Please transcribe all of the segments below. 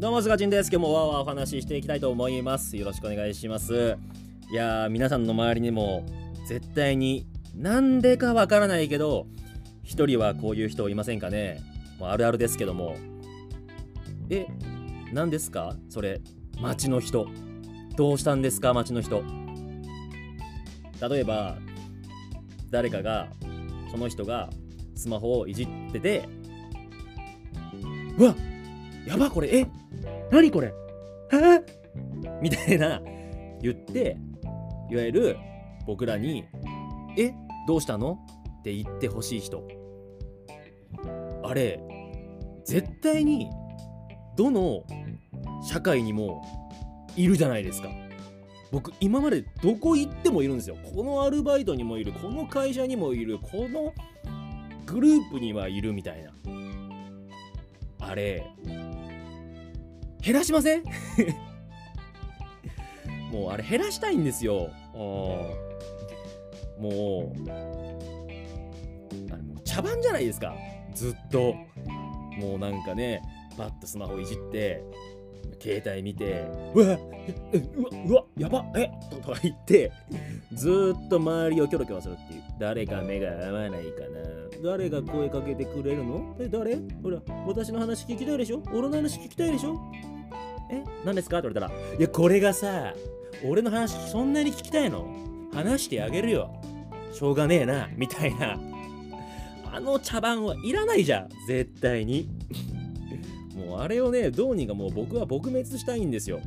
どうも、すがちんです。今日もわーわーお話ししていきたいと思います。よろしくお願いします。いやー、皆さんの周りにも、絶対になんでかわからないけど、一人はこういう人いませんかね？もうあるあるですけども。え、何ですか？それ、街の人。どうしたんですか？街の人。例えば、誰かが、その人がスマホをいじってて、うわっやばこれ。え？何これ？え？みたいな言っていわゆる僕らに「え？どうしたの?」って言ってほしい人。あれ絶対にどの社会にもいるじゃないですか。僕今までどこ行ってもいるんですよ。このアルバイトにもいるこの会社にもいるこのグループにはいるみたいな。あれ減らしません？もうあれ減らしたいんですよ。もう。あれもう茶番じゃないですか。ずっと。もうなんかねパッとスマホいじって携帯見てうわうわうわやばえとか言ってずっと周りをキョロキョロするっていう。誰か目が合わないかな。誰が声かけてくれるの？え誰？ほら私の話聞きたいでしょ？俺の話聞きたいでしょ？え何ですか？って言われたらいやこれがさ俺の話そんなに聞きたいの？話してあげるよ。しょうがねえなみたいな。あの茶番はいらないじゃん。絶対に。もうあれをねどうにかもう僕は撲滅したいんですよ。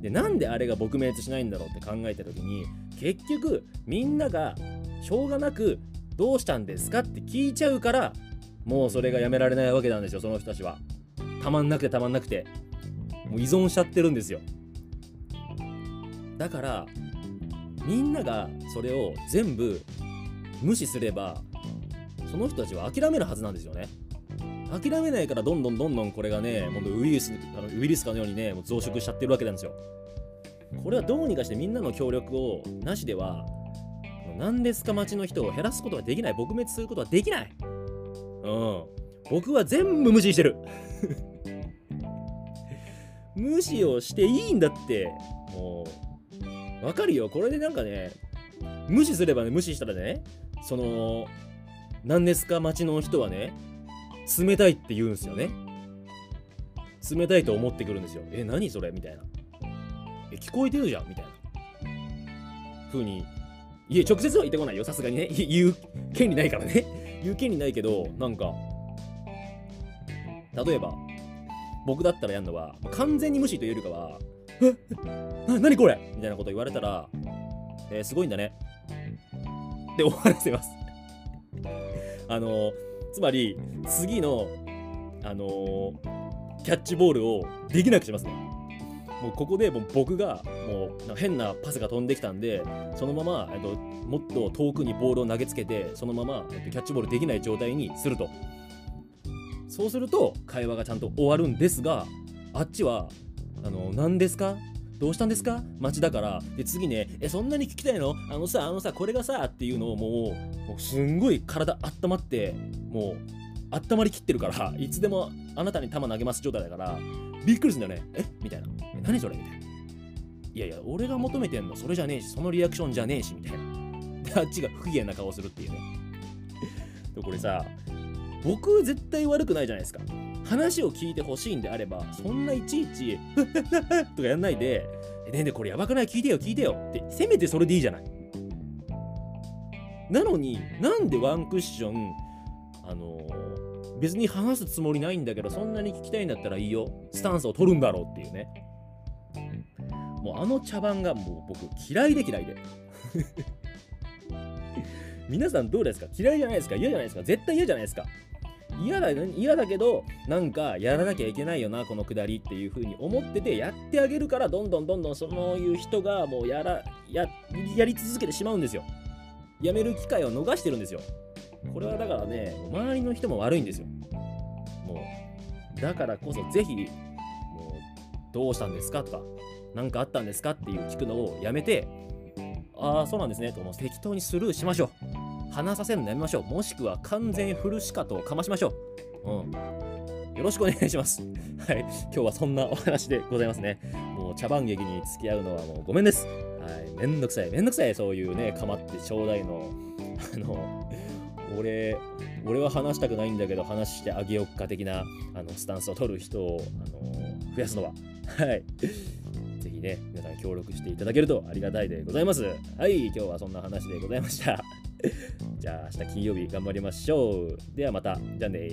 でなんであれが撲滅しないんだろうって考えた時に結局みんながしょうがなくどうしたんですかって聞いちゃうからもうそれがやめられないわけなんですよその人たちは。たまんなくてたまんなくて。もう依存しちゃってるんですよ。だからみんながそれを全部無視すればその人たちは諦めるはずなんですよね。諦めないからどんどんどんどんこれがねもうウイルスあのウイルスかのようにねもう増殖しちゃってるわけなんですよ。これはどうにかしてみんなの協力をなしでは何ですか街の人を減らすことができない。撲滅することはできない。うん。僕は全部無視してる。無視をしていいんだって。もうわかるよ。これでなんかね無視すればね無視したらねその何ですか街の人はね冷たいって言うんですよね。冷たいと思ってくるんですよ。え何それ？みたいな。え聞こえてるじゃん？みたいな。風にいえ直接は言ってこないよ。さすがにね。言う権利ないからね。言う権利ないけどなんか例えば僕だったらやるのは完全に無視というよりかは「えな何これ?」みたいなこと言われたら「えーすごいんだね」で終わらせます。あのつまり次のあのキャッチボールをできなくしますね。もうここでもう僕がもう変なパスが飛んできたんでそのまま、えっと、もっと遠くにボールを投げつけてそのまま、えっと、キャッチボールできない状態にすると。そうすると会話がちゃんと終わるんですがあっちはあの何ですか？どうしたんですか？街だからで次ねえそんなに聞きたいの？あのさあのさこれがさっていうのをもうもうすんごい体温まってもう温まりきってるからいつでもあなたに球投げます状態だからびっくりするんだよね。え？みたいな。え何それ？みたいな。いやいや俺が求めてんのそれじゃねえしそのリアクションじゃねえしみたいな。であっちが不機嫌な顔するっていうね。でこれさ僕絶対悪くないじゃないですか。話を聞いてほしいんであればそんないちいち とかやんないでえねえねえこれやばくない？聞いてよ聞いてよ。ってせめてそれでいいじゃない。なのになんでワンクッションあのー別に話すつもりないんだけどそんなに聞きたいんだったらいいよ。スタンスを取るんだろうっていうね。もうあの茶番がもう僕嫌いで嫌いで皆さんどうですか？嫌いじゃないですか？嫌じゃないですか？絶対嫌じゃないですか？嫌だ嫌だけどなんかやらなきゃいけないよなこのくだりっていう風に思っててやってあげるからどんどんどんどんそういう人がもうやらややり続けてしまうんですよ。やめる機会を逃してるんですよ。これはだからね周りの人も悪いんですよ。もうだからこそぜひもうどうしたんですかとか何かあったんですかっていう聞くのをやめてああそうなんですねともう適当にスルーしましょう。話させるのやめましょうもしくは完全フルシカトをかましましょううんよろしくお願いします。はい。今日はそんなお話でございますね。もう茶番劇に付き合うのはもうごめんです。はい。めんどくさい。めんどくさい。そういうね、かまってちょうだいの。あの、俺、俺は話したくないんだけど、話してあげよっか的なあのスタンスを取る人を、あの増やすのは。はい。ぜひね、皆さん協力していただけるとありがたいでございます。はい。今日はそんな話でございました。じゃあ明日金曜日頑張りましょう。ではまた。じゃあね